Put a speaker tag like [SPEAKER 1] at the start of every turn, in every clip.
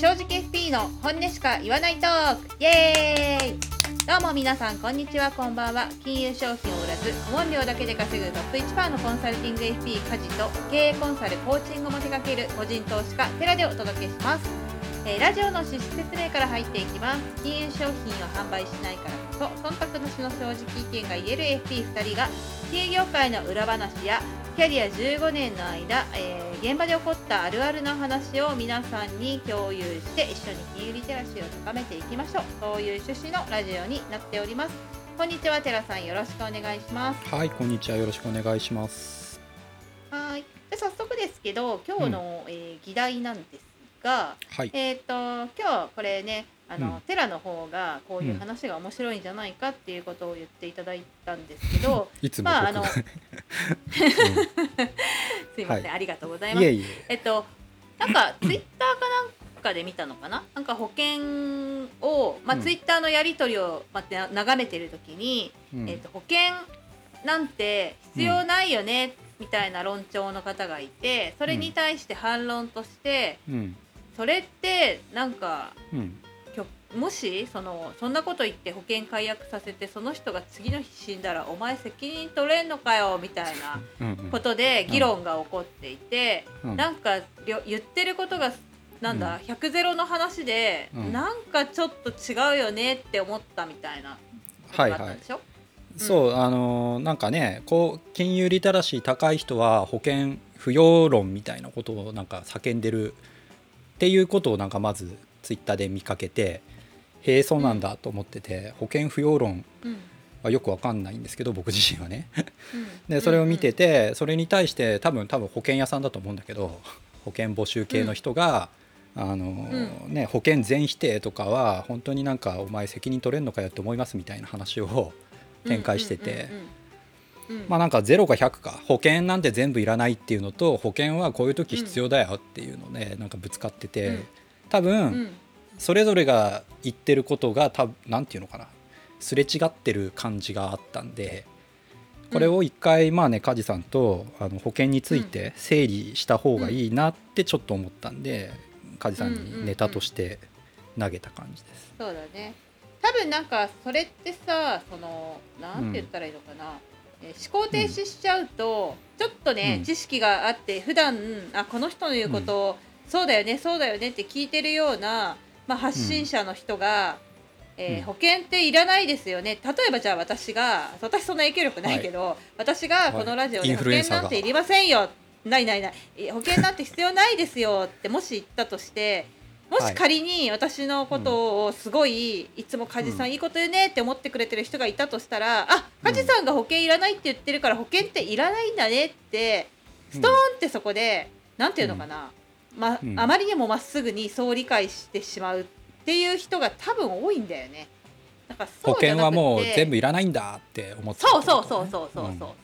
[SPEAKER 1] 正直 FP の本音しか言わないトーク。イエーイ。どうも皆さんこんにちはこんばんは。金融商品を売らず顧問料だけで稼ぐトップ1%のコンサルティング FP 家事と経営コンサルコーチングも手掛ける個人投資家テラでお届けします、えーラジオの趣旨説明から入っていきます。金融商品を販売しないからこそ忖度なしの正直意見が言える FP2 人が金融業界の裏話やキャリア15年の間、えー現場で起こったあるあるな話を皆さんに共有して一緒に金融リテラシーを高めていきましょうそういう趣旨のラジオになっておりますこんにちはテラさんよろしくお願いします
[SPEAKER 2] はい、こんにちは。よろしくお願いします。
[SPEAKER 1] はいで早速ですけど今日の、えー議題なんですが
[SPEAKER 2] はい。
[SPEAKER 1] えっ、と今日これねあの、
[SPEAKER 2] うん。
[SPEAKER 1] テラの方がこういう話が面白いんじゃないかっていうことを言っていただいたんですけど、
[SPEAKER 2] いつも
[SPEAKER 1] まああの
[SPEAKER 2] 僕が、
[SPEAKER 1] すいません、
[SPEAKER 2] はい。
[SPEAKER 1] ありがとうございます。
[SPEAKER 2] いえい
[SPEAKER 1] え。っと、なんかツイッターかなんかで見たのかな？なんか保険を、まあ
[SPEAKER 2] うん。
[SPEAKER 1] ツイッターのやり取りを、まあ、眺めてる時に、
[SPEAKER 2] え。うん。
[SPEAKER 1] えっと、保険なんて必要ないよね、みたいな論調の方がいてそれに対して反論として、
[SPEAKER 2] うん。
[SPEAKER 1] それってなんか
[SPEAKER 2] うん。
[SPEAKER 1] もしそのそんなこと言って保険解約させてその人が次の日死んだらお前責任取れんのかよみたいな
[SPEAKER 2] うんうん。
[SPEAKER 1] ことで議論が起こっていて。
[SPEAKER 2] うん
[SPEAKER 1] なんか言ってることがなんだ、100ゼロの話で、
[SPEAKER 2] うん
[SPEAKER 1] なんかちょっと違うよねって思ったみたいなこと
[SPEAKER 2] はいはい
[SPEAKER 1] があったんで。しょ、
[SPEAKER 2] そう、あのーなんかね、こう金融リテラシー高い人は保険不要論みたいなことをなんか叫んでるっていうことをなんかまずツイッターで見かけて、へえそうなんだと思ってて、保険不要論
[SPEAKER 1] うん。
[SPEAKER 2] はよくわかんないんですけど僕自身はね。
[SPEAKER 1] うん。
[SPEAKER 2] でそれを見てて、それに対して多分多分保険屋さんだと思うんだけど保険募集系の人が、あのね、保険全否定とかは本当になんかお前責任取れんのかよって思いますみたいな話を展開してて、まあなんか0か100か。保険なんて全部いらないっていうのと保険はこういう時必要だよっていうのでなんかぶつかってて、
[SPEAKER 1] うん。
[SPEAKER 2] 多
[SPEAKER 1] う
[SPEAKER 2] 分
[SPEAKER 1] ん
[SPEAKER 2] それぞれが言ってることが多分なんていうのかなすれ違ってる感じがあったんでこれを一回まあね梶さんとあの保険について整理した方がいいなってちょっと思ったんで梶さんにネタとして投げた感じです。
[SPEAKER 1] そうだね。多分なんかそれってさそのなんて言ったらいいのかな、えー思考停止しちゃうと、ちょっとね、
[SPEAKER 2] うん。
[SPEAKER 1] 知識があって普段あこの人の言うことを、そうだよねそうだよねって聞いてるような、まあ、発信者の人が、えー
[SPEAKER 2] うん。
[SPEAKER 1] 保険っていらないですよね。例えばじゃあ私が私そんな影響力ないけど、私がこのラジオで保険なんていりませんよ。ないないない。え保険なんて必要ないですよってもし言ったとしてもし仮に私のことをすごいいつも梶さんいいこと言うねって思ってくれてる人がいたとしたらあ梶さんが保険いらないって言ってるから保険っていらないんだねってストーンってそこでなんていうのかな、ま
[SPEAKER 2] うんま、
[SPEAKER 1] あまりにもまっすぐにそう理解してしまうっていう人が多分多いんだよね。なんか
[SPEAKER 2] 保険はもう全部いらないんだって思って、ね、
[SPEAKER 1] そうそうそうそうそうそうそう、う。ん、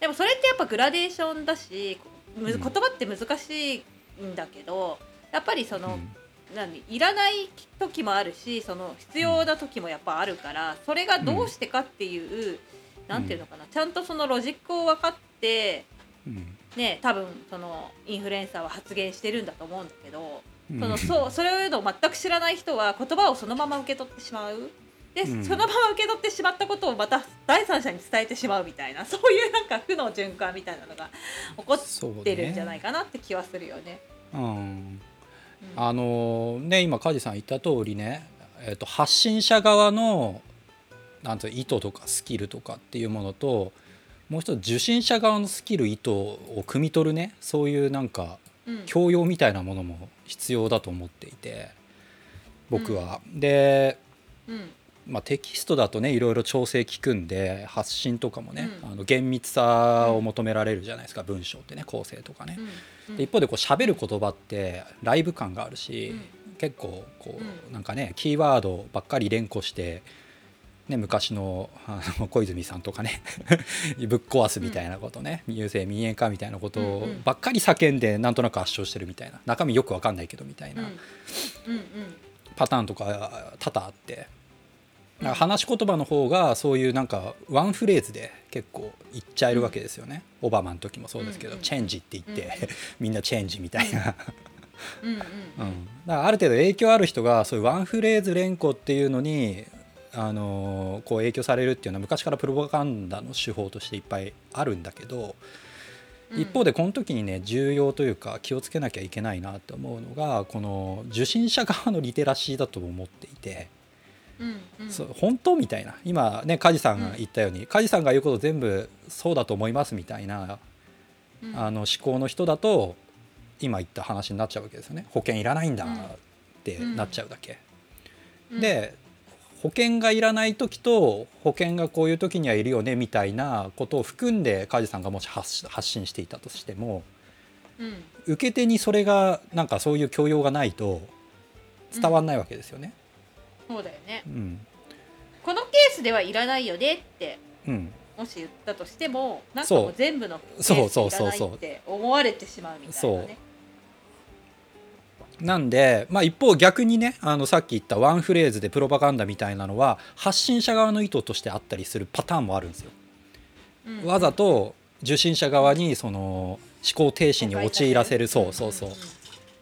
[SPEAKER 1] でもそれってやっぱグラデーションだし言葉って難しいんだけど、うん、やっぱりその、
[SPEAKER 2] うん、
[SPEAKER 1] いらない時もあるしその必要な時もやっぱあるからそれがどうしてかっていう、うん、なんていうのかな。ちゃんとそのロジックを分かって、
[SPEAKER 2] うん、
[SPEAKER 1] ね多分そのインフルエンサーは発言してるんだと思うんだけど、
[SPEAKER 2] うん
[SPEAKER 1] そのそうそれを全く知らない人は言葉をそのまま受け取ってしまう。で、
[SPEAKER 2] うん
[SPEAKER 1] そのまま受け取ってしまったことをまた第三者に伝えてしまうみたいな そういうなんか負の循環みたいなのが起こってるんじゃないかなって気はするよね。
[SPEAKER 2] うん
[SPEAKER 1] うん
[SPEAKER 2] あのね今梶さん言った通りね、えっと発信者側のなんて意図とかスキルとかっていうものともう一つ受信者側のスキル意図を汲み取るねそういうなんか
[SPEAKER 1] うん。
[SPEAKER 2] 教養みたいなものも必要だと思っていて僕は。で、
[SPEAKER 1] うん。
[SPEAKER 2] まあ、テキストだとねいろいろ調整効くんで発信とかもね、
[SPEAKER 1] うん。
[SPEAKER 2] あの厳密さを求められるじゃないですか文章ってね構成とかね。
[SPEAKER 1] うん。
[SPEAKER 2] で一方でこう喋る言葉ってライブ感があるし、
[SPEAKER 1] うん。
[SPEAKER 2] 結構こう、
[SPEAKER 1] う
[SPEAKER 2] なんかねキーワードばっかり連呼して、ね、昔のあの 小泉さんとかね ぶっ壊すみたいなことね、郵政民営化みたいなことを
[SPEAKER 1] うんうん。
[SPEAKER 2] ばっかり叫んでなんとなく圧勝してるみたいな。中身よくわかんないけどみたいな。
[SPEAKER 1] うん。うん
[SPEAKER 2] パターンとか多々あって。なんか話し言葉の方がそういうなんかワンフレーズで結構言っちゃえるわけですよね、オバマの時もそうですけど、
[SPEAKER 1] うんうん。
[SPEAKER 2] チェンジって言って、
[SPEAKER 1] うんうん。
[SPEAKER 2] みんなチェンジみたいな、
[SPEAKER 1] うんうん。
[SPEAKER 2] うん、だからある程度影響ある人がそういうワンフレーズ連呼っていうのに、あのーこう影響されるっていうのは昔からプロパガンダの手法としていっぱいあるんだけど、
[SPEAKER 1] うん。
[SPEAKER 2] 一方でこの時にね重要というか気をつけなきゃいけないなって思うのがこの受信者側のリテラシーだと思っていて、
[SPEAKER 1] うんうん。
[SPEAKER 2] そう本当みたいな。今ね梶さんが言ったように、梶さんが言うこと全部そうだと思いますみたいな
[SPEAKER 1] うん。
[SPEAKER 2] あの思考の人だと今言った話になっちゃうわけですよね。保険いらないんだってなっちゃうだけ、
[SPEAKER 1] うん。
[SPEAKER 2] で保険がいらない時と保険がこういう時にはいるよねみたいなことを含んで梶さんがもし発信していたとしても
[SPEAKER 1] うん。
[SPEAKER 2] 受け手にそれがなんかそういう教養がないと伝わんないわけですよね。
[SPEAKER 1] そうだよね。
[SPEAKER 2] うん、
[SPEAKER 1] このケースではいらないよねって
[SPEAKER 2] うん、
[SPEAKER 1] もし言ったとしてもなんかも
[SPEAKER 2] そう。
[SPEAKER 1] う全部のケース
[SPEAKER 2] そうそう
[SPEAKER 1] いらない
[SPEAKER 2] そうそう
[SPEAKER 1] って思われてしまうみたいなね
[SPEAKER 2] なんで、まあ、一方逆にねあのさっき言ったワンフレーズでプロパガンダみたいなのは発信者側の意図としてあったりするパターンもあるんですよ。
[SPEAKER 1] うん。
[SPEAKER 2] わざと受信者側にその思考停止に陥らせるそうそうそう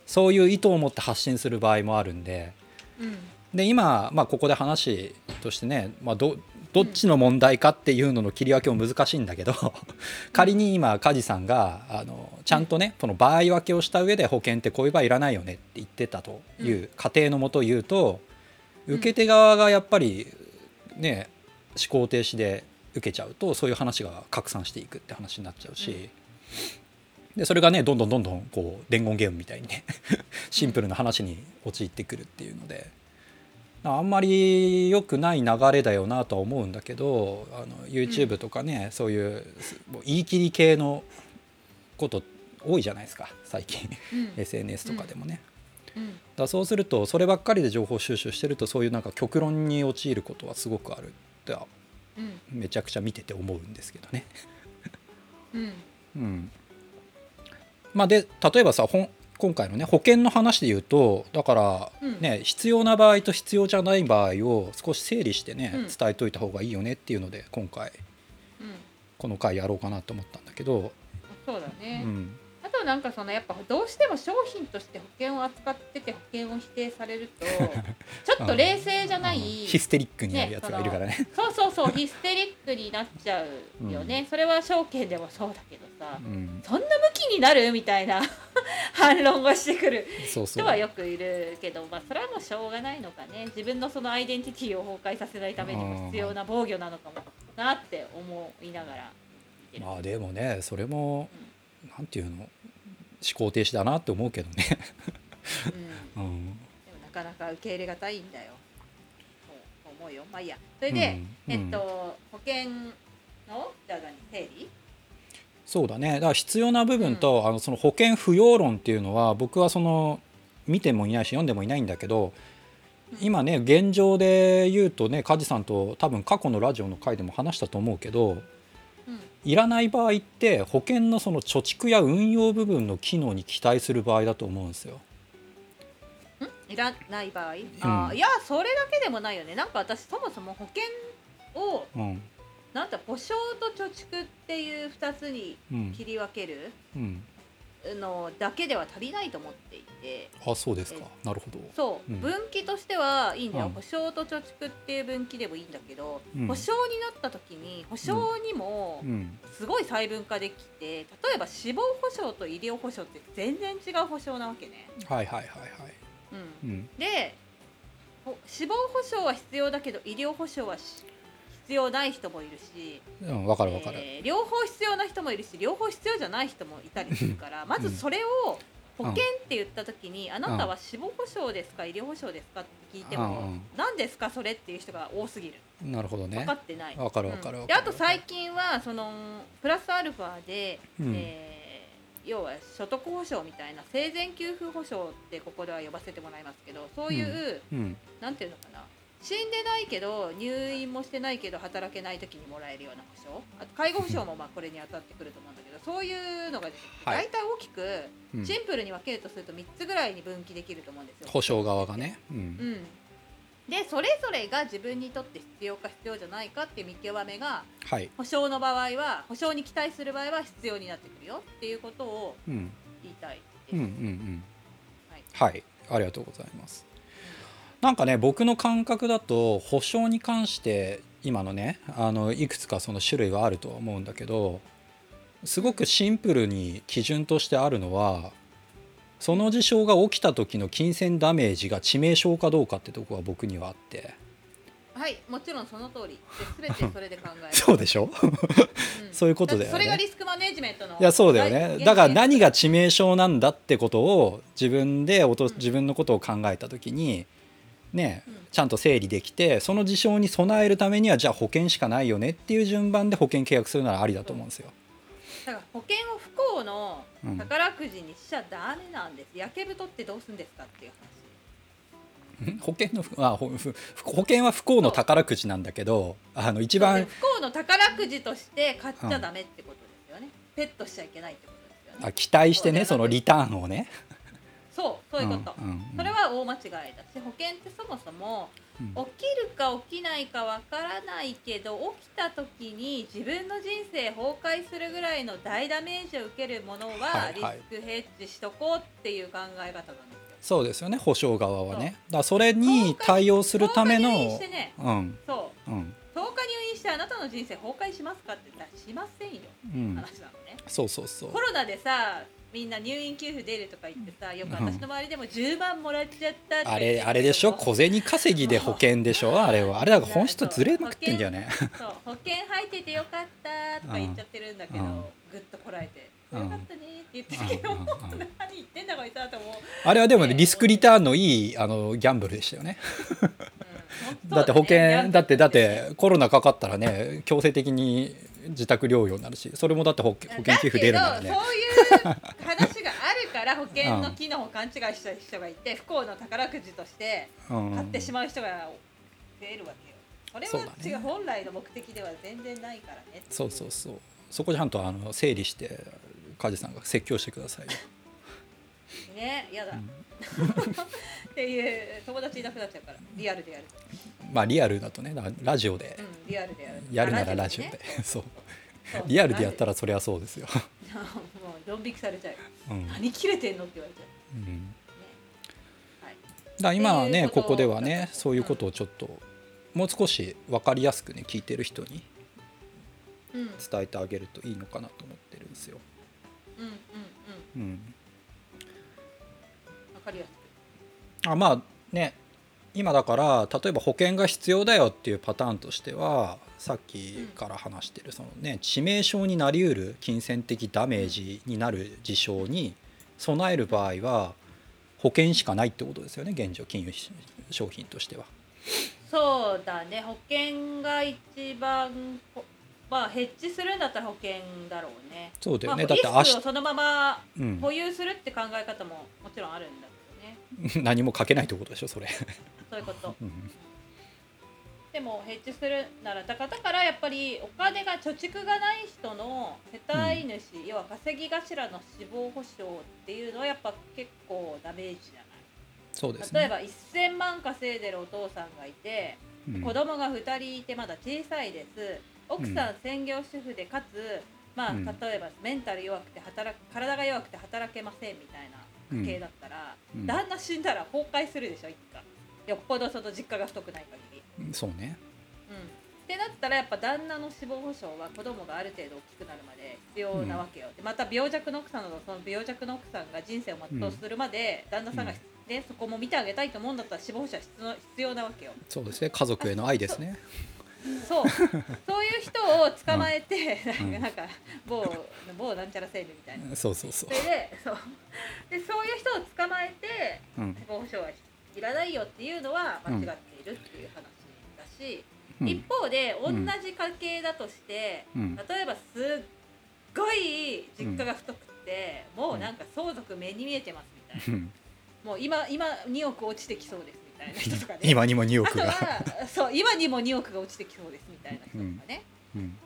[SPEAKER 2] そう。いう意図を持って発信する場合もあるんで
[SPEAKER 1] うんうん。
[SPEAKER 2] で今、まあ、ここで話としてね、まあ、どどっちの問題かっていうのの切り分けも難しいんだけど仮に今梶さんがあのちゃんとねその場合分けをした上で保険ってこういう場合いらないよねって言ってたという過程のもと言うと受け手側がやっぱりね思考停止で受けちゃうとそういう話が拡散していくって話になっちゃうし。でそれがねどんどんどんどんこう伝言ゲームみたいにねシンプルな話に陥ってくるっていうのであんまり良くない流れだよなとは思うんだけどあの YouTube とかね、そういう言い切り系のこと多いじゃないですか最近。
[SPEAKER 1] うん。
[SPEAKER 2] SNS とかでもね。
[SPEAKER 1] うん。
[SPEAKER 2] だそうするとそればっかりで情報収集してるとそういうなんか極論に陥ることはすごくあるってめちゃくちゃ見てて思うんですけどね。
[SPEAKER 1] うん。
[SPEAKER 2] うん、まあで例えばさほん今回のね保険の話で言うとだから
[SPEAKER 1] うん。
[SPEAKER 2] ね、必要な場合と必要じゃない場合を少し整理してね、
[SPEAKER 1] うん。
[SPEAKER 2] 伝えといた方がいいよねっていうので今回
[SPEAKER 1] うん。
[SPEAKER 2] この回やろうかなと思ったんだけど、
[SPEAKER 1] そうだ
[SPEAKER 2] う
[SPEAKER 1] ね
[SPEAKER 2] ん、
[SPEAKER 1] あとなんかそのやっぱどうしても商品として保険を扱ってて保険を否定されると ちょっと冷静じゃない
[SPEAKER 2] うんヒステリックになるやつがいるからね。
[SPEAKER 1] そうそうそうヒステリックになっちゃうよね、それは証券でもそうだけどさ
[SPEAKER 2] うん、
[SPEAKER 1] そんな向きになる？みたいな 反論をしてくる人はよくいるけど、まあ、それはもうしょうがないのかね自分のそのアイデンティティを崩壊させないためにも必要な防御なのかもなって思いながら。
[SPEAKER 2] まあでもねそれも、なんていうの？思考停止だなって思うけどね。
[SPEAKER 1] うん
[SPEAKER 2] うん
[SPEAKER 1] でもなかなか受け入れがたいんだよ。思うよ。まあいいや。それで、
[SPEAKER 2] うん
[SPEAKER 1] えっと保険のじゃあ何？整理？
[SPEAKER 2] そうだね。だから必要な部分と、あのその保険不要論っていうのは僕はその見てもいないし読んでもいないんだけど今ね現状で言うとね梶さんと多分過去のラジオの回でも話したと思うけど
[SPEAKER 1] うん。
[SPEAKER 2] いらない場合って保険のその貯蓄や運用部分の機能に期待する場合だと思うんですよ。
[SPEAKER 1] ん？いらない場合、あーいやそれだけでもないよね。なんか私そもそも保険を
[SPEAKER 2] うん
[SPEAKER 1] なんだ保証と貯蓄っていう二つに
[SPEAKER 2] うん。
[SPEAKER 1] 切り分ける
[SPEAKER 2] うん、
[SPEAKER 1] のだけでは足りないと思っていて。
[SPEAKER 2] あそうですか。なるほど。
[SPEAKER 1] そう、
[SPEAKER 2] うん。
[SPEAKER 1] 分岐としてはいいんだよ、
[SPEAKER 2] うん。
[SPEAKER 1] 保証と貯蓄っていう分岐でもいいんだけど、
[SPEAKER 2] うん。
[SPEAKER 1] 保証になった時に保証にも
[SPEAKER 2] うん。
[SPEAKER 1] すごい細分化できて例えば死亡保障と医療保障って全然違う保障なわけね。
[SPEAKER 2] はいはいはいはい。
[SPEAKER 1] うん、
[SPEAKER 2] うん。
[SPEAKER 1] でほ死亡保障は必要だけど医療保障はし必要ない人もいるし、
[SPEAKER 2] うん、わかるわかる。
[SPEAKER 1] えー両方必要な人もいるし両方必要じゃない人もいたりするからまずそれを保険って言った時に、あなたは死亡保障ですか医療保障ですかって聞いても、
[SPEAKER 2] うんうん。
[SPEAKER 1] 何ですかそれっていう人が多すぎる。
[SPEAKER 2] なるほどね。
[SPEAKER 1] 分か。ってない。
[SPEAKER 2] わかるわかるわかる。
[SPEAKER 1] うんであと最近はそのプラスアルファで、
[SPEAKER 2] うん。
[SPEAKER 1] えー要は所得保障みたいな生前給付保障ってここでは呼ばせてもらいますけどそういう、
[SPEAKER 2] うん。
[SPEAKER 1] なんていうのかな死んでないけど入院もしてないけど働けない時にもらえるような保障あと介護保障もまあこれに当たってくると思うんだけどそういうのが出てきて、
[SPEAKER 2] はい。
[SPEAKER 1] 大体大きく
[SPEAKER 2] うん。
[SPEAKER 1] シンプルに分けるとすると3つぐらいに分岐できると思うんですよ。
[SPEAKER 2] 保証側がね。うん。
[SPEAKER 1] うん、でそれぞれが自分にとって必要か必要じゃないかっていう見極めが
[SPEAKER 2] はい。
[SPEAKER 1] 保証の場合は保証に期待する場合は必要になってくるよ。っていうことを
[SPEAKER 2] うん。
[SPEAKER 1] 言いたいです。
[SPEAKER 2] うんうんうん。
[SPEAKER 1] は
[SPEAKER 2] はい。ありがとうございますなんかね僕の感覚だと保証に関して今のねあのいくつかその種類はあるとは思うんだけどすごくシンプルに基準としてあるのはその事象が起きた時の金銭ダメージが致命傷かどうかってとこは僕にはあって。
[SPEAKER 1] はいもちろんその通り。で全て それで考える。
[SPEAKER 2] そうでしょ？
[SPEAKER 1] うん。
[SPEAKER 2] そういうことだよね。
[SPEAKER 1] それがリスクマネジメントの
[SPEAKER 2] いやそうだよね。だから何が致
[SPEAKER 1] 命
[SPEAKER 2] 命傷なんだってことを自分でおと自分のことを考えた時にね
[SPEAKER 1] うん
[SPEAKER 2] ちゃんと整理できてその事象に備えるためにはじゃあ保険しかないよねっていう順番で保険契約するならありだと思うんですよ。
[SPEAKER 1] だから保険を不幸の
[SPEAKER 2] うん
[SPEAKER 1] 宝くじにしちゃダメなんです、やけ太ってどうすんですかっていう
[SPEAKER 2] ん？保険の不あ保険は不幸の宝くじなんだけどあの一番
[SPEAKER 1] 不幸の宝くじとして買っちゃダメってことですよね、ペットしちゃいけないってことですよね
[SPEAKER 2] あ期待してね
[SPEAKER 1] そ
[SPEAKER 2] のリターンをね。
[SPEAKER 1] そうそういうこと、
[SPEAKER 2] うん
[SPEAKER 1] それは大間違いだし保険ってそもそも
[SPEAKER 2] うん。
[SPEAKER 1] 起きるか起きないかわからないけど起きた時に自分の人生崩壊するぐらいの大ダメージを受けるもの
[SPEAKER 2] は
[SPEAKER 1] はいリ
[SPEAKER 2] はい。
[SPEAKER 1] スクヘッジしとこうっていう考え方なんですよ。
[SPEAKER 2] そうですよね保証側はね。だそれに対応するため
[SPEAKER 1] 10日入院
[SPEAKER 2] の
[SPEAKER 1] ね。
[SPEAKER 2] うん。
[SPEAKER 1] そうの人生崩壊しますかって言ったらしませんよ。
[SPEAKER 2] うん。
[SPEAKER 1] 話なのね。
[SPEAKER 2] そうそうそう。
[SPEAKER 1] コ。ロナでさみんな入院給付出るとか言ってさよく私の周りでも10万もらっちゃったって。
[SPEAKER 2] あれあれでしょ？小銭稼ぎで保険でしょ？あれは。あれだから本質ずれまくってんだよね？
[SPEAKER 1] そう。保険入っててよかったとか言っちゃってるんだけど、
[SPEAKER 2] うん。
[SPEAKER 1] ぐっとこらえて、
[SPEAKER 2] うん。
[SPEAKER 1] よかったねって言ってるけど、
[SPEAKER 2] うん。うん。うん。
[SPEAKER 1] 何言ってんだこいつだと思う、
[SPEAKER 2] あれはでもリスクリターンのいいあのギャンブルでしたよね。
[SPEAKER 1] うん
[SPEAKER 2] だって保険だってだってコロナかかったらね強制的に自宅療養になるしそれもだって保険保険給付出るならね。
[SPEAKER 1] だけどそういう話があるから 保険の機能を勘違いした人がいて不幸の宝くじとして
[SPEAKER 2] うん。
[SPEAKER 1] 買ってしまう人が出るわけよ。それは違う本来の目的では全然ないからね
[SPEAKER 2] そうそうそう。そこちゃんとあの整理して梶さんが説教してくださいよ。
[SPEAKER 1] ねやだ、
[SPEAKER 2] うん。
[SPEAKER 1] っていう友達いなくなっちゃうから。リアルでやる
[SPEAKER 2] まあリアルだとねラジオで。
[SPEAKER 1] うんリアルでやる。
[SPEAKER 2] やるならラジオで。そう。リアルでやったらそれはそうですよ。
[SPEAKER 1] らもうドン引きされちゃう。よ
[SPEAKER 2] うん。
[SPEAKER 1] 何切れてんのって言われちゃう。
[SPEAKER 2] うん。
[SPEAKER 1] ね。はい。
[SPEAKER 2] だ今はねここではねそういうことをちょっともう少し分かりやすくね聞いてる人に
[SPEAKER 1] うん。うん。
[SPEAKER 2] 伝えてあげるといいのかなと思ってるんですよ。
[SPEAKER 1] うんうん
[SPEAKER 2] うん、
[SPEAKER 1] わかりやす
[SPEAKER 2] あまあね今だから例えば保険が必要だよっていうパターンとしてはさっきから話してるそのね致命傷になりうる金銭的ダメージになる事象に備える場合は保険しかないってことですよね現状金融商品としては。
[SPEAKER 1] くそうだね。保険が一番こまあヘッジするんだったら保険だろうね。
[SPEAKER 2] そうだよね、
[SPEAKER 1] まあ、
[SPEAKER 2] だって明日
[SPEAKER 1] リスクを、そのまま
[SPEAKER 2] うん、
[SPEAKER 1] 保有するって考え方ももちろんあるんだけど。ね
[SPEAKER 2] 何もかけないってことでしょそれ。
[SPEAKER 1] そういうこと。
[SPEAKER 2] うん。
[SPEAKER 1] でもヘッジするならだからだからやっぱりお金が貯蓄がない人の世帯主、要は稼ぎ頭の死亡保障っていうのはやっぱ結構ダメージじゃない？
[SPEAKER 2] そうですね。
[SPEAKER 1] 例えば1000万稼いでるお父さんがいて、
[SPEAKER 2] うん。
[SPEAKER 1] 子供が2人いてまだ小さいです。奥さん専業主婦でかつ、まあ、
[SPEAKER 2] うん。
[SPEAKER 1] 例えばメンタル弱くて働く体が弱くて働けませんみたいな家系だったら、
[SPEAKER 2] うん。
[SPEAKER 1] 旦那死んだら崩壊するでしょ一家。よっぽどその実家が太くない限り。
[SPEAKER 2] そうね。
[SPEAKER 1] うん、ってなったらやっぱ旦那の死亡保障は子供がある程度大きくなるまで必要なわけよ、でまた病弱の奥さんなどその病弱の奥さんが人生を全うするまで、旦那さんが、
[SPEAKER 2] うん
[SPEAKER 1] ね、そこも見てあげたいと思うんだったら死亡保障は必要必要なわけよ。
[SPEAKER 2] そうですね。家族への愛ですね。
[SPEAKER 1] そう。そういう人を捕まえて、
[SPEAKER 2] うん。
[SPEAKER 1] なんか某某なんちゃら生命みたいな。
[SPEAKER 2] そうそうそう。
[SPEAKER 1] そ。れでそう。でそういう人を捕まえて
[SPEAKER 2] うん。
[SPEAKER 1] 保障はいらないよっていうのは間違っているっていう話だし、
[SPEAKER 2] うん。
[SPEAKER 1] 一方で同
[SPEAKER 2] ん。
[SPEAKER 1] じ家系だとして、
[SPEAKER 2] うん。
[SPEAKER 1] 例えばすっごい実家が太くて、もうなんか相続目に見えてますみたいな、
[SPEAKER 2] うん。
[SPEAKER 1] もう今今2億落ちてきそうですみたいな人とかね。
[SPEAKER 2] 今にも2
[SPEAKER 1] あと
[SPEAKER 2] 億が。
[SPEAKER 1] はそう今にも2億が落ちてきそうですみたいな人とかね、
[SPEAKER 2] うん。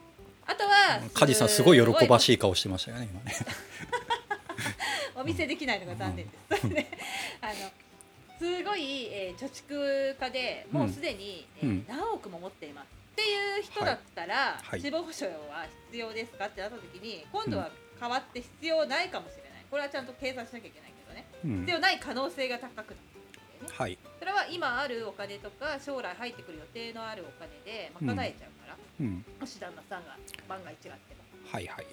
[SPEAKER 1] あとは
[SPEAKER 2] 梶さんすごい喜ば
[SPEAKER 1] い
[SPEAKER 2] しい顔してましたよね今ね。
[SPEAKER 1] お見せできないのが残念です。で あのすごい、えー貯蓄家でもうすでに、えー
[SPEAKER 2] うん。
[SPEAKER 1] 何億も持っていますっていう人だったら、
[SPEAKER 2] はい。
[SPEAKER 1] 死亡保障は必要ですかってなった時に今度は変わって必要ないかもしれない。これはちゃんと計算しなきゃいけないけどね。
[SPEAKER 2] うん。
[SPEAKER 1] 必要ない可能性が高くなるね。
[SPEAKER 2] はい。
[SPEAKER 1] それは今あるお金とか将来入ってくる予定のあるお金で賄えちゃうから、
[SPEAKER 2] うん。
[SPEAKER 1] もし旦那さんが万が一があっても。
[SPEAKER 2] はいはい。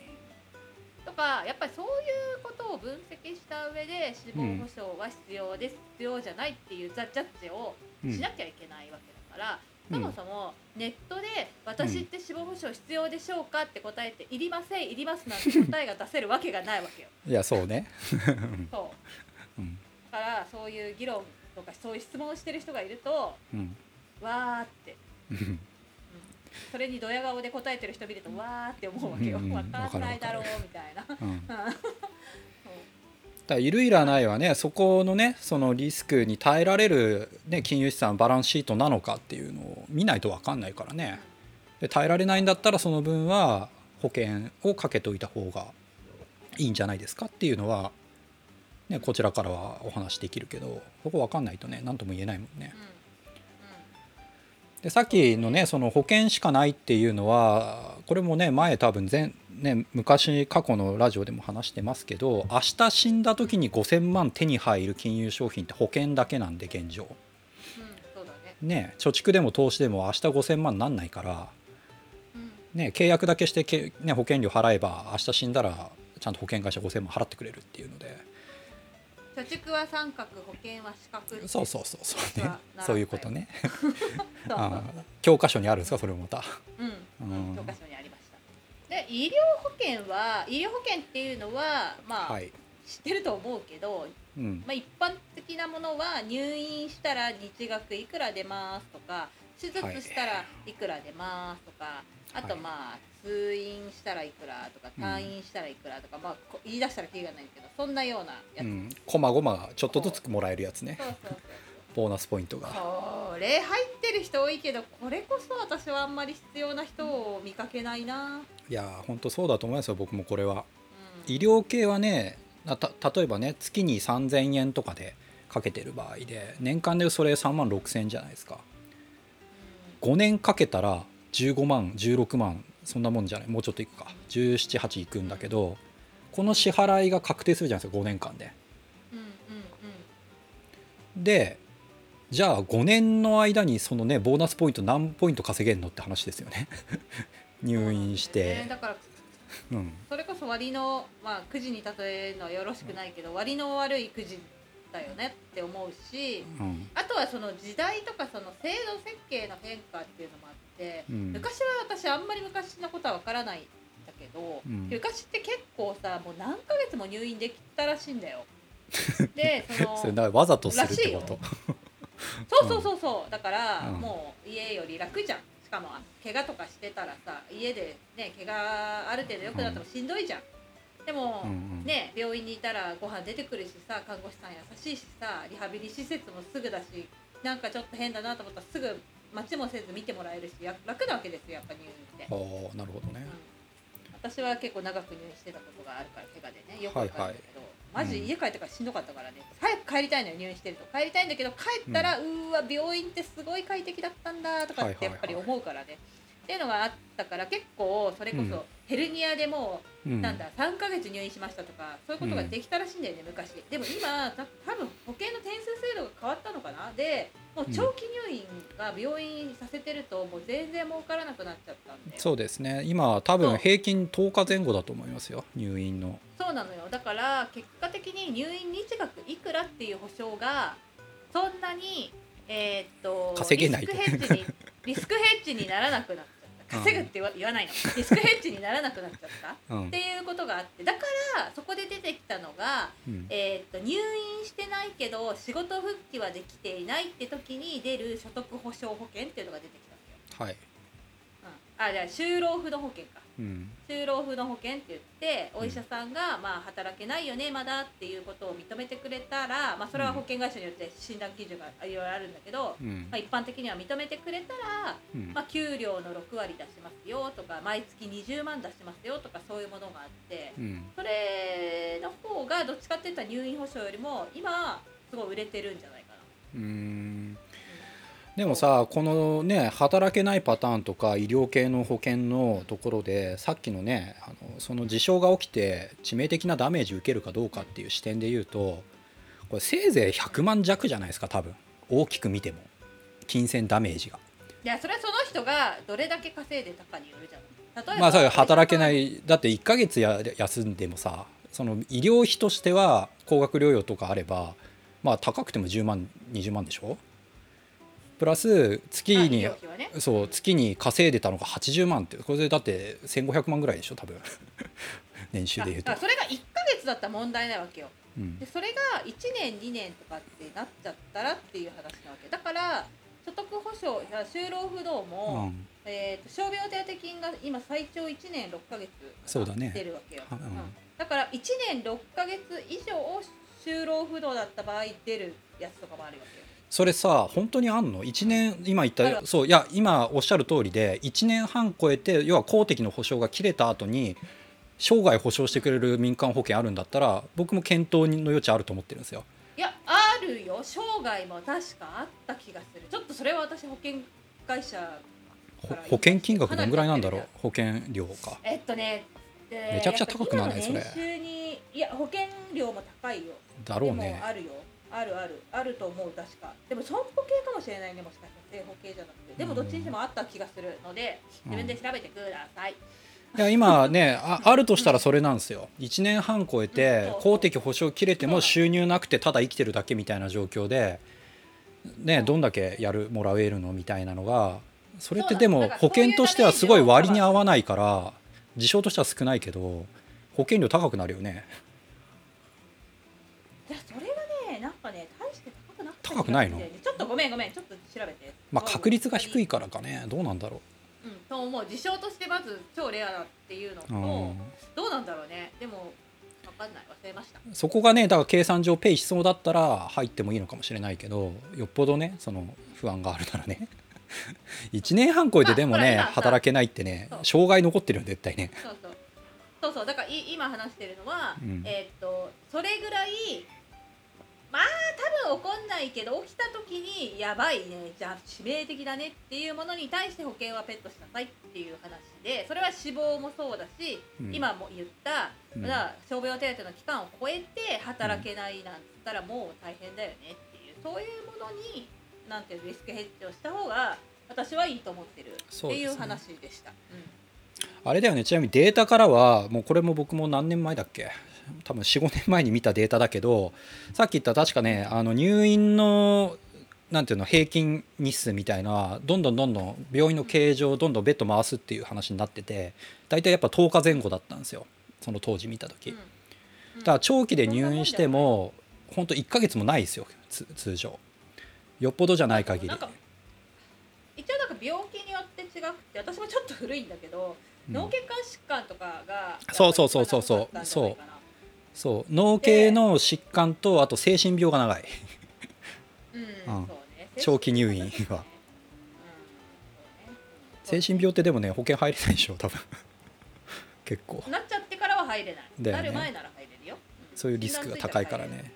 [SPEAKER 1] とかやっぱりそういうことを分析した上で死亡保障は必要です、必要じゃないっていうザ・ジャッジを
[SPEAKER 2] うん。
[SPEAKER 1] しなきゃいけないわけだから、
[SPEAKER 2] うん。
[SPEAKER 1] そもそもネットで「私って死亡保障必要でしょうか?」って答えて「いりませんいります」なんて答えが出せるわけがないわけよ。
[SPEAKER 2] いやそうね。
[SPEAKER 1] そう。
[SPEAKER 2] うん。
[SPEAKER 1] だからそういう議論とかそういう質問をしてる人がいると
[SPEAKER 2] うん。
[SPEAKER 1] わーって、
[SPEAKER 2] うん。
[SPEAKER 1] うんそれにドヤ顔で答えてる人見るとわーって思うわけよ。
[SPEAKER 2] うん
[SPEAKER 1] わかんないだろうみたいな。
[SPEAKER 2] だいるいらないはねそこのねそのリスクに耐えられる、ね、金融資産バランスシートなのかっていうのを見ないと分かんないからね。で耐えられないんだったらその分は保険をかけといた方がいいんじゃないですかっていうのは、ね、こちらからはお話できるけどそこ分かんないとね何とも言えないもんね。でさっきのねその保険しかないっていうのはこれもね前多分前、ね、昔過去のラジオでも話してますけど明日死んだ時に5,000万手に入る金融商品って保険だけなんで現状。
[SPEAKER 1] ね。
[SPEAKER 2] ね貯蓄でも投資でも明日5,000万なんないから、
[SPEAKER 1] うん。
[SPEAKER 2] ね、契約だけしてけ、ね、保険料払えば明日死んだらちゃんと保険会社5,000万払ってくれるっていうので
[SPEAKER 1] 貯蓄は三角保険は四角
[SPEAKER 2] そうそうそうそう、ね。
[SPEAKER 1] は、
[SPEAKER 2] そういうことね。あ教科書にあるんですかそれもまた。
[SPEAKER 1] うん、
[SPEAKER 2] うん。
[SPEAKER 1] 教科書にありました。で医療保険は医療保険っていうのはまあ、
[SPEAKER 2] はい。
[SPEAKER 1] 知ってると思うけど、
[SPEAKER 2] うん。
[SPEAKER 1] まあ、一般的なものは入院したら日額いくら出ますとか手術したらいくら出ますとか、あと
[SPEAKER 2] はい。
[SPEAKER 1] まあ通院したらいくらとか
[SPEAKER 2] うん
[SPEAKER 1] 退院したらいくらとか、まあこ言い出したらキリがないけどそんなようなやつ、
[SPEAKER 2] うん、こまごまちょっとずつもらえるやつね。
[SPEAKER 1] そうそうそう
[SPEAKER 2] ボーナスポイントが。
[SPEAKER 1] これ入ってる人多いけどこれこそ私はあんまり必要な人を見かけないな、
[SPEAKER 2] いやー本当そうだと思いますよ僕もこれは。
[SPEAKER 1] うん、
[SPEAKER 2] 医療系はねなた例えばね月に3000円とかでかけてる場合で年間でそれ3万6000円じゃないですか。5年かけたら15万16万そんなもんじゃない？もうちょっといくか。178いくんだけどこの支払いが確定するじゃないですか5年間で。
[SPEAKER 1] うんうんうん。
[SPEAKER 2] でじゃあ5年の間にそのねボーナスポイント何ポイント稼げんのって話ですよね。入院し
[SPEAKER 1] ね。
[SPEAKER 2] て
[SPEAKER 1] だから
[SPEAKER 2] うん。
[SPEAKER 1] それこそ割のまあくじに例えるのはよろしくないけど割の悪いくじだよねって思うし
[SPEAKER 2] うん。
[SPEAKER 1] あとはその時代とかその制度設計の変化っていうのもて
[SPEAKER 2] うん。
[SPEAKER 1] 昔は私あんまり昔のことはわからないんだけど、
[SPEAKER 2] うん。
[SPEAKER 1] 昔って結構さもう何ヶ月も入院できたらしいんだよ。でその
[SPEAKER 2] それなわざとするって
[SPEAKER 1] らしい
[SPEAKER 2] こと
[SPEAKER 1] そうそうそうそう。だから、
[SPEAKER 2] うん。
[SPEAKER 1] もう家より楽じゃん。しかも怪我とかしてたらさ家でね怪我ある程度良くなってもしんどいじゃん、でも、
[SPEAKER 2] うんうん。
[SPEAKER 1] ね病院にいたらご飯出てくるしさ看護師さん優しいしさリハビリ施設もすぐだしなんかちょっと変だなと思ったらすぐ待ちもせず見てもらえるしや楽なわけですよやっぱ入院って、
[SPEAKER 2] ああなるほどね。
[SPEAKER 1] うん、私は結構長く入院してたことがあるから怪我でねよくわかるんだけど、マジ
[SPEAKER 2] うん
[SPEAKER 1] 家帰ってからしんどかったからね。早く帰りたいのよ入院してると。帰りたいんだけど帰ったら、うーわ病院ってすごい快適だったんだとか
[SPEAKER 2] はいはいはい
[SPEAKER 1] ってやっぱり思うからね、っていうのがあったから結構それこ
[SPEAKER 2] うん。
[SPEAKER 1] そヘルニアでもう、
[SPEAKER 2] うん
[SPEAKER 1] なん。だ3ヶ月入院しましたとかそういうことができたらしいんだよね、昔。でも今た多分保険の点数制度が変わったのかな？でもう長期入院が病院にさせてるともう全然儲からなくなっちゃったんで。
[SPEAKER 2] そうですね。今多分平均10日前後だと思いますよ入院の。
[SPEAKER 1] そうなのよ。だから結果的に入院日額いくらっていう保証がそんなにえーっと
[SPEAKER 2] 稼げない
[SPEAKER 1] リスクヘッジにリスクヘッジにならなくなっちゃった稼ぐって言わないの。リスクヘッジにならなくなっちゃった。
[SPEAKER 2] うん。
[SPEAKER 1] っていうことがあって。だからそこで出てきたのが、
[SPEAKER 2] うん。
[SPEAKER 1] えーっと入院してないけど仕事復帰はできていないって時に出る所得保障保険っていうのが出てきたんですよ。
[SPEAKER 2] はい。
[SPEAKER 1] うん、あじゃあ就労不の保険か。
[SPEAKER 2] うん
[SPEAKER 1] 就労不の保険って言ってお医者さんがまあ働けないよねまだっていうことを認めてくれたら、まあ、それは保険会社によって診断基準がいろいろあるんだけど、
[SPEAKER 2] うん。
[SPEAKER 1] まあ、一般的には認めてくれたら、
[SPEAKER 2] うん。
[SPEAKER 1] まあ、給料の6割出しますよとか毎月20万出しますよとかそういうものがあって
[SPEAKER 2] うん。
[SPEAKER 1] それの方がどっちかっていったら入院保障よりも今すごい売れてるんじゃないかな。
[SPEAKER 2] うんでもさこのね働けないパターンとか医療系の保険のところでさっきのねあのその事象が起きて致命的なダメージ受けるかどうかっていう視点で言うとこれせいぜい100万弱じゃないですか多分。大きく見ても。金銭ダメージが。
[SPEAKER 1] いやそれはその人がどれだけ稼いでたかによるじゃん例えば
[SPEAKER 2] まあそれ働けない。だって1ヶ月や休んでもさその医療費としては高額療養とかあればまあ高くても10万20万でしょプラス月に
[SPEAKER 1] ね。
[SPEAKER 2] そう月に稼いでたのが80万ってこれでだって1500万ぐらいでしょ多分。年収でいうと。
[SPEAKER 1] あ、それが1ヶ月だったら問題ないわけよ。
[SPEAKER 2] うん。
[SPEAKER 1] でそれが1年2年とかってなっちゃったらっていう話なわけ。だから所得保障や就労不動
[SPEAKER 2] う
[SPEAKER 1] も、
[SPEAKER 2] ん。
[SPEAKER 1] えー、と傷病手当金が今最長1年6ヶ月
[SPEAKER 2] そうだね。
[SPEAKER 1] 出るわけよ、
[SPEAKER 2] はうん。
[SPEAKER 1] だから1年6ヶ月以上就労不動だった場合出るやつとかもあるわけよ
[SPEAKER 2] それさ本当にあんの？1年今言ったそういや今おっしゃる通りで1年半超えて要は公的の保障が切れた後に生涯保障してくれる民間保険あるんだったら僕も検討の余地あると思ってるんですよ。
[SPEAKER 1] いやあるよ。生涯も確かあった気がする。ちょっとそれは私保険会社
[SPEAKER 2] ほ保険金額どんぐらいなんだろう？保険料か
[SPEAKER 1] えっとねで
[SPEAKER 2] めちゃくちゃ高くならないそれ。
[SPEAKER 1] 年収にいや保険料も高いよ。で
[SPEAKER 2] だろうね。
[SPEAKER 1] もあるよあるあるあると思う確か。でも損保系かもしれないねもしかしたら正保系じゃなくてでもどっちにしてもあった気がするので自分で調べてください、
[SPEAKER 2] いや今ねああるとしたらそれなんですよ。1年半超えて
[SPEAKER 1] うん
[SPEAKER 2] 公的保障切れても収入なくてただ生きてるだけみたいな状況でねどんだけやるもらえるのみたいなのがそれってでも保険としてはすごい割に合わないから事象としては少ないけど保険料高くなるよね
[SPEAKER 1] いやそれがねなんかね大して高くな
[SPEAKER 2] いの？
[SPEAKER 1] ちょっとごめんごめんちょっと調べて。
[SPEAKER 2] まあ確率が低いからかね。どうなんだろ
[SPEAKER 1] う。んと思う。事象としてまず超レアだっていうのと、
[SPEAKER 2] う、うん、
[SPEAKER 1] どうなんだろうね。でも分かんない。忘れました。
[SPEAKER 2] そこがねだから計算上ペイしそうだったら入ってもいいのかもしれないけどよっぽどねその不安があるならね。1年半超えてでもね
[SPEAKER 1] まあ
[SPEAKER 2] 働けないってね障害残ってるよ絶対ね。
[SPEAKER 1] そうそう。そうそう。だからい今話してるのは、
[SPEAKER 2] うん。
[SPEAKER 1] えーっとそれぐらいまあ多分起こんないけど起きた時にやばいねじゃあ致命的だねっていうものに対して保険はペットしなさいっていう話でそれは死亡もそうだし、
[SPEAKER 2] うん。
[SPEAKER 1] 今も言った、
[SPEAKER 2] うん。
[SPEAKER 1] だ傷病手当の期間を超えて働けないなんつったらもう大変だよねっていうそういうものになんていうのリスクヘッジをした方が私はいいと思ってるっていう話でした。うん。
[SPEAKER 2] あれだよね。ちなみにデータからはもうこれも僕も何年前だっけ？多分45年前に見たデータだけどさっき言った確かねあの入院のなんていうの平均日数みたいなどんどんどんどん病院の経営上どんどんベッド回すっていう話になってて大体やっぱ10日前後だったんですよその当時見た時。
[SPEAKER 1] うん。
[SPEAKER 2] だから長期で入院しても本当1ヶ月もないですよつ通常。よっぽどじゃない限り。
[SPEAKER 1] 一応なんか病気によって違くて私もちょっと古いんだけど、
[SPEAKER 2] うん。
[SPEAKER 1] 脳血管疾患とかが
[SPEAKER 2] そうそうそうそうそう。
[SPEAKER 1] やっ
[SPEAKER 2] そう脳系の疾患とあと精神病が長い。
[SPEAKER 1] うん、
[SPEAKER 2] うん。
[SPEAKER 1] そうね。
[SPEAKER 2] 長期入院は。
[SPEAKER 1] うん。そうね
[SPEAKER 2] 精神病ってでもね保険入れないでしょ多分。結構。
[SPEAKER 1] なっちゃってからは入れない、
[SPEAKER 2] ね。
[SPEAKER 1] なる前なら入れるよ、ん
[SPEAKER 2] そういうリスクが高いからね、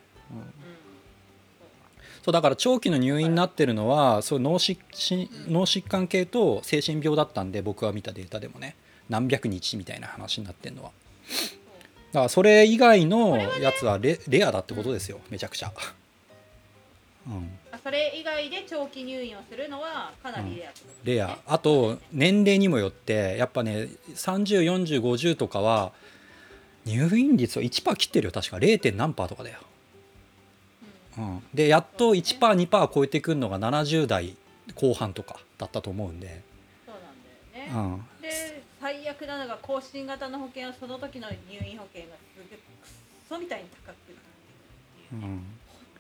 [SPEAKER 2] そうだから長期の入院になってるのはそう脳疾し脳疾患系と精神病だったんで僕が見たデータでもね。何百日みたいな話になってるのはだからそれ以外のやつはレレアだってことですよめちゃくちゃ、うん、
[SPEAKER 1] あそれ以外で長期入院をするのはかなりレアってことですね。
[SPEAKER 2] レア。あと年齢にもよってやっぱね304050とかは入院率は1%切ってるよ確か。0. 何パーとかだよ、うん、でやっと 1%2% 超えてくるのが70代後半とかだったと思うんで、
[SPEAKER 1] そうなんだよね、
[SPEAKER 2] うん、
[SPEAKER 1] で最悪なのが更新型の保険はその時の入院保険がすげえくっそみたいに高くなってくるっていう。ね、
[SPEAKER 2] うん、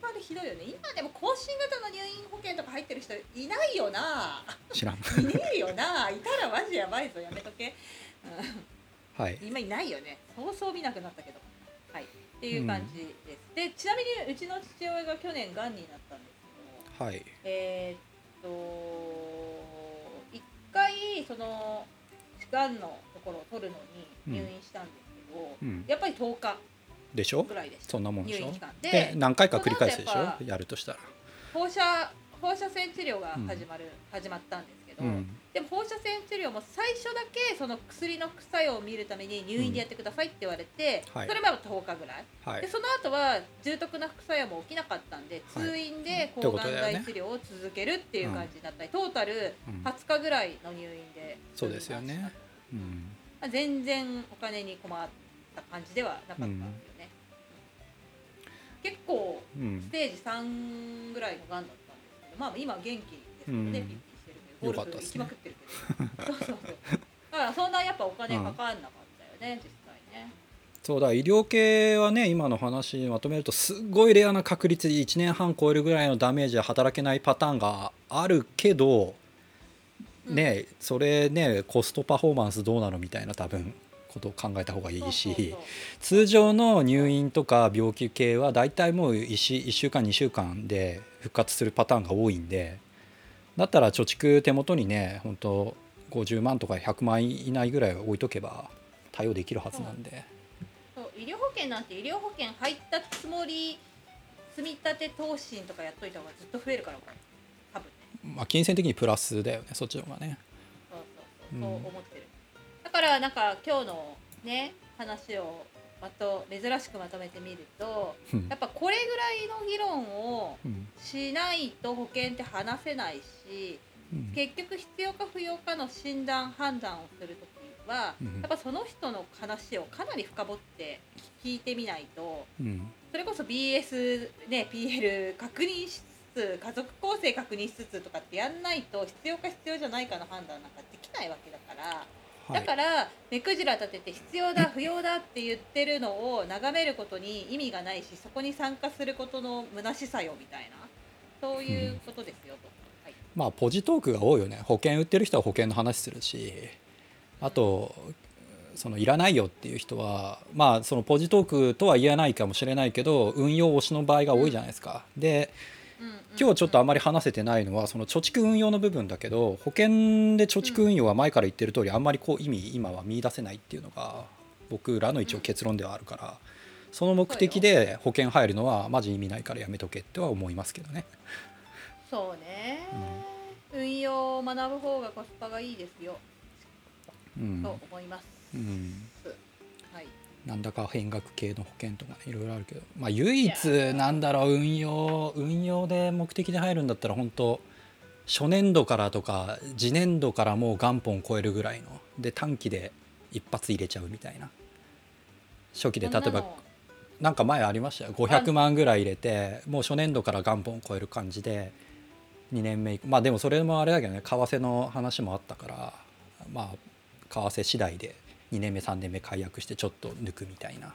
[SPEAKER 1] 本当にひどいよね。今でも更新型の入院保険とか入ってる人いないよな。
[SPEAKER 2] 知らん。
[SPEAKER 1] いねえよな。いたらマジやばいぞやめとけ、
[SPEAKER 2] はい。
[SPEAKER 1] うん、今いないよね。そうそう見なくなったけど。はい。っていう感じです、でちなみにうちの父親が去年がんになったんですけど
[SPEAKER 2] はい。
[SPEAKER 1] えーっと一回そのがんのところを取るのに入院したんですけど、
[SPEAKER 2] うん。
[SPEAKER 1] やっぱり10日
[SPEAKER 2] でしょ？
[SPEAKER 1] ぐらいでした
[SPEAKER 2] そんなもんでしょ？
[SPEAKER 1] 入院期間
[SPEAKER 2] で
[SPEAKER 1] で
[SPEAKER 2] 何回か繰り返すでしょ？やるとしたら。
[SPEAKER 1] 放射放射線治療が始まる、始まったんですけど、
[SPEAKER 2] うん。
[SPEAKER 1] でも放射線治療も最初だけその薬の副作用を見るために入院でやってくださいって言われて、
[SPEAKER 2] はい。
[SPEAKER 1] それまで10日ぐらい、
[SPEAKER 2] はい。
[SPEAKER 1] でその後は重篤な副作用も起きなかったんで、
[SPEAKER 2] はい。
[SPEAKER 1] 通院で抗がん剤治療を続けるっていう感じになったり、トータル
[SPEAKER 2] うん。
[SPEAKER 1] 20日ぐらいの入院で
[SPEAKER 2] そうですよね。うん。
[SPEAKER 1] まあ全然お金に困った感じではなかったんですよね、結構
[SPEAKER 2] うん。
[SPEAKER 1] ステージ3ぐらいのがんだったんですけどまあ今元気ですけどね、
[SPEAKER 2] うん
[SPEAKER 1] ピッピしてるけどゴルフ
[SPEAKER 2] よかったですね。
[SPEAKER 1] 行きまくってるけどそうそうそう。だからそんなやっぱお金かかんなかったよね、実際ね。
[SPEAKER 2] そうだ医療系はね今の話まとめるとすっごいレアな確率で1年半超えるぐらいのダメージで働けないパターンがあるけど、
[SPEAKER 1] うん。
[SPEAKER 2] ねそれねコストパフォーマンスどうなのみたいな多分ことを考えた方がいいし通常の入院とか病気系は大体もう 1, 1週間2週間で復活するパターンが多いんでだったら貯蓄手元にね本当50万とか100万以内ぐらい置いとけば対応できるはずなんで。
[SPEAKER 1] そう医療保険なんて医療保険入ったつもり積み立て投資とかやっといた方がずっと増えるから多分ね。
[SPEAKER 2] まあ、金銭的にプラスだよねそっちの方がね。
[SPEAKER 1] そうそうそう、
[SPEAKER 2] うん。
[SPEAKER 1] そう思ってる。だからなんか今日のね話をまと珍しくまとめてみると
[SPEAKER 2] うん。
[SPEAKER 1] やっぱこれぐらいの議論を
[SPEAKER 2] うん。
[SPEAKER 1] しないと保険って話せないし
[SPEAKER 2] うん。
[SPEAKER 1] 結局必要か不要かの診断判断をするときは
[SPEAKER 2] うん。
[SPEAKER 1] やっぱその人の話をかなり深掘って聞いてみないと
[SPEAKER 2] うん。
[SPEAKER 1] それこそ BS、ね、PL 確認しつつ家族構成確認しつつとかってやんないと必要か必要じゃないかの判断なんかできないわけだから、
[SPEAKER 2] はい
[SPEAKER 1] だから目くじら立てて必要だ不要だって言ってるのを眺めることに意味がないしそこに参加することの虚しさよみたいなそういうことですよと。はい
[SPEAKER 2] まあポジトークが多いよね保険売ってる人は保険の話するしあとそのいらないよっていう人はまあそのポジトークとは言えないかもしれないけど運用推しの場合が多いじゃないですか。で
[SPEAKER 1] うんうん
[SPEAKER 2] 今日ちょっとあまり話せてないのはその貯蓄運用の部分だけど保険で貯蓄運用は前から言ってる通りあんまりこう意味今は見出せないっていうのが僕らの一応結論ではあるからその目的で保険入るのはマジ意味ないからやめとけっては思いますけどね。
[SPEAKER 1] そうね、運用を学ぶ方がコスパがいいですよ、
[SPEAKER 2] うん。
[SPEAKER 1] と思います。
[SPEAKER 2] うん。
[SPEAKER 1] はい
[SPEAKER 2] なんだか変額系の保険とかいろいろあるけど、まあ、唯一なんだろう運用運用で目的で入るんだったら本当初年度からとか次年度からもう元本超えるぐらいので短期で一発入れちゃうみたいな。初期で例えば
[SPEAKER 1] な
[SPEAKER 2] んか前ありましたよ。500万ぐらい入れてもう初年度から元本超える感じで2年目まあでもそれもあれだけどね為替の話もあったからまあ為替次第で2年目3年目解約してちょっと抜くみたいな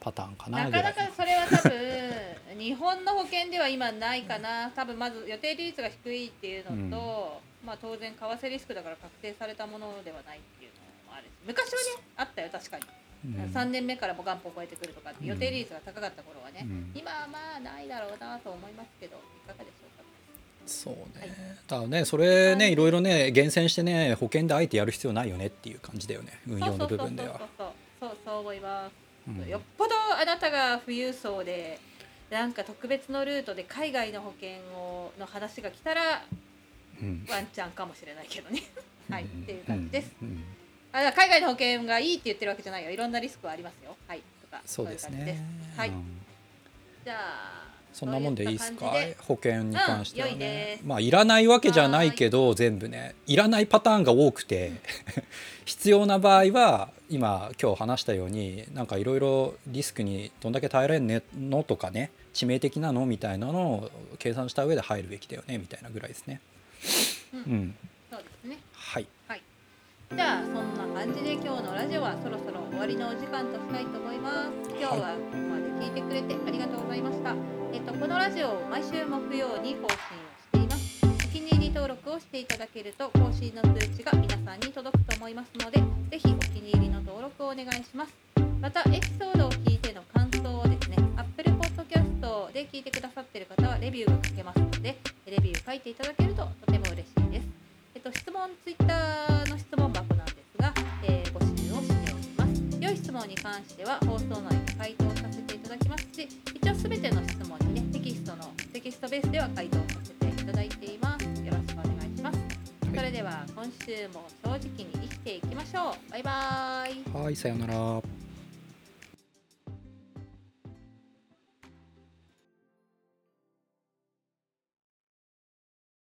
[SPEAKER 2] パターンかな
[SPEAKER 1] なかないかそれは多分日本の保険では今ないかな。多分まず予定利率が低いっていうのと、まあ当然為替リスクだから確定されたものではないっていうのもあるし。昔はねあったよ確かに、
[SPEAKER 2] うん。
[SPEAKER 1] 3年目からも元本超えてくるとかって予定利率が高かった頃はね、
[SPEAKER 2] うん。
[SPEAKER 1] 今はまあないだろうなと思いますけどいかがでしょうか
[SPEAKER 2] そう
[SPEAKER 1] はい。
[SPEAKER 2] ねだからねそれねい。ろいろね厳選してね保険であえてやる必要ないよねっていう感じだよね。運用の部分では。
[SPEAKER 1] そうそうそうそうそう。そう思います、
[SPEAKER 2] うん。
[SPEAKER 1] よっぽどあなたが富裕層でなんか特別のルートで海外の保険をの話が来たら
[SPEAKER 2] うん。
[SPEAKER 1] ワンチャンかもしれないけどね。はい。っていう感じです、
[SPEAKER 2] うん。うん
[SPEAKER 1] あ海外の保険がいいって言ってるわけじゃないよ。いろんなリスクはありますよ。はい。とか
[SPEAKER 2] そうです
[SPEAKER 1] い感じで
[SPEAKER 2] ね
[SPEAKER 1] はい。
[SPEAKER 2] うん。
[SPEAKER 1] じゃあ
[SPEAKER 2] そんなもんでいいですか？保険に関してはね。
[SPEAKER 1] です。
[SPEAKER 2] まあいらないわけじゃないけど全部ね。いらないパターンが多くて。必要な場合は今今日話したようになんかいろいろリスクにどんだけ耐えられんねのとかね致命的なのみたいなのを計算した上で入るべきだよねみたいなぐらいですね。
[SPEAKER 1] うん。
[SPEAKER 2] うん、
[SPEAKER 1] そうですね。
[SPEAKER 2] はい。
[SPEAKER 1] じゃあそんな感じで今日のラジオはそろそろ終わりのお時間としたいと思います。今日はここまで聞いてくれてありがとうございましたえっとこのラジオを毎週木曜に更新をしています。お気に入り登録をしていただけると更新の通知が皆さんに届くと思いますのでぜひお気に入りの登録をお願いします。またエピソードを聞いての感想をですね Apple Podcast で聞いてくださっている方はレビューが書けますのでレビュー書いていただけるととても嬉しいです。えっと、質問、ツイッターの質問箱なんですが、えー募集をしております。良い質問に関しては放送内で回答させていただきますし、一応すべての質問にね、テキストのテキストベースでは回答させていただいています。よろしくお願いします。は今週も正直に生きていきましょうバイバーイ
[SPEAKER 2] はいさようなら